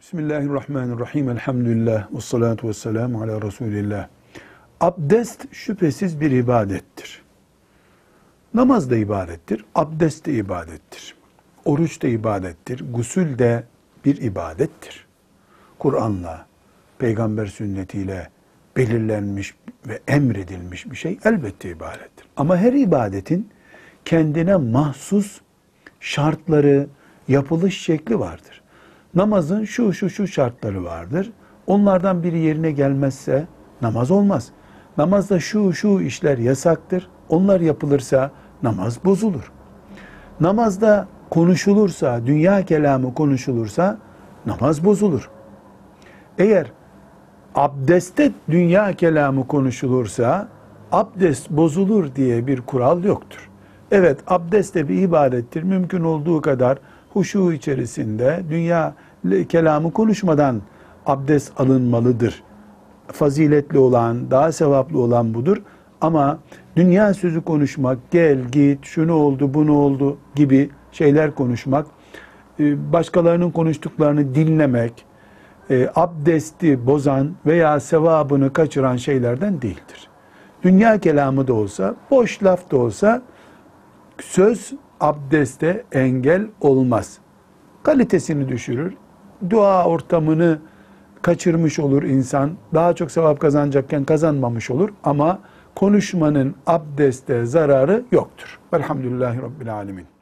Bismillahirrahmanirrahim. Elhamdülillah. Ve salatu ve selamu ala Resulillah. Abdest şüphesiz bir ibadettir. Namaz da ibadettir. Abdest de ibadettir. Oruç da ibadettir. Gusül de bir ibadettir. Kur'an'la, peygamber sünnetiyle belirlenmiş ve emredilmiş bir şey elbette ibadettir. Ama her ibadetin kendine mahsus şartları, yapılış şekli vardır. Namazın şu şu şu şartları vardır. Onlardan biri yerine gelmezse namaz olmaz. Namazda şu şu işler yasaktır. Onlar yapılırsa namaz bozulur. Namazda konuşulursa, dünya kelamı konuşulursa namaz bozulur. Eğer abdestte dünya kelamı konuşulursa abdest bozulur diye bir kural yoktur. Evet abdest de bir ibadettir. Mümkün olduğu kadar huşu içerisinde dünya kelamı konuşmadan abdest alınmalıdır. Faziletli olan, daha sevaplı olan budur. Ama dünya sözü konuşmak, gel git, şunu oldu, bunu oldu gibi şeyler konuşmak, e, başkalarının konuştuklarını dinlemek, e, abdesti bozan veya sevabını kaçıran şeylerden değildir. Dünya kelamı da olsa, boş laf da olsa söz abdeste engel olmaz. Kalitesini düşürür. Dua ortamını kaçırmış olur insan. Daha çok sevap kazanacakken kazanmamış olur ama konuşmanın abdeste zararı yoktur. Velhamdülillahi Rabbil Alemin.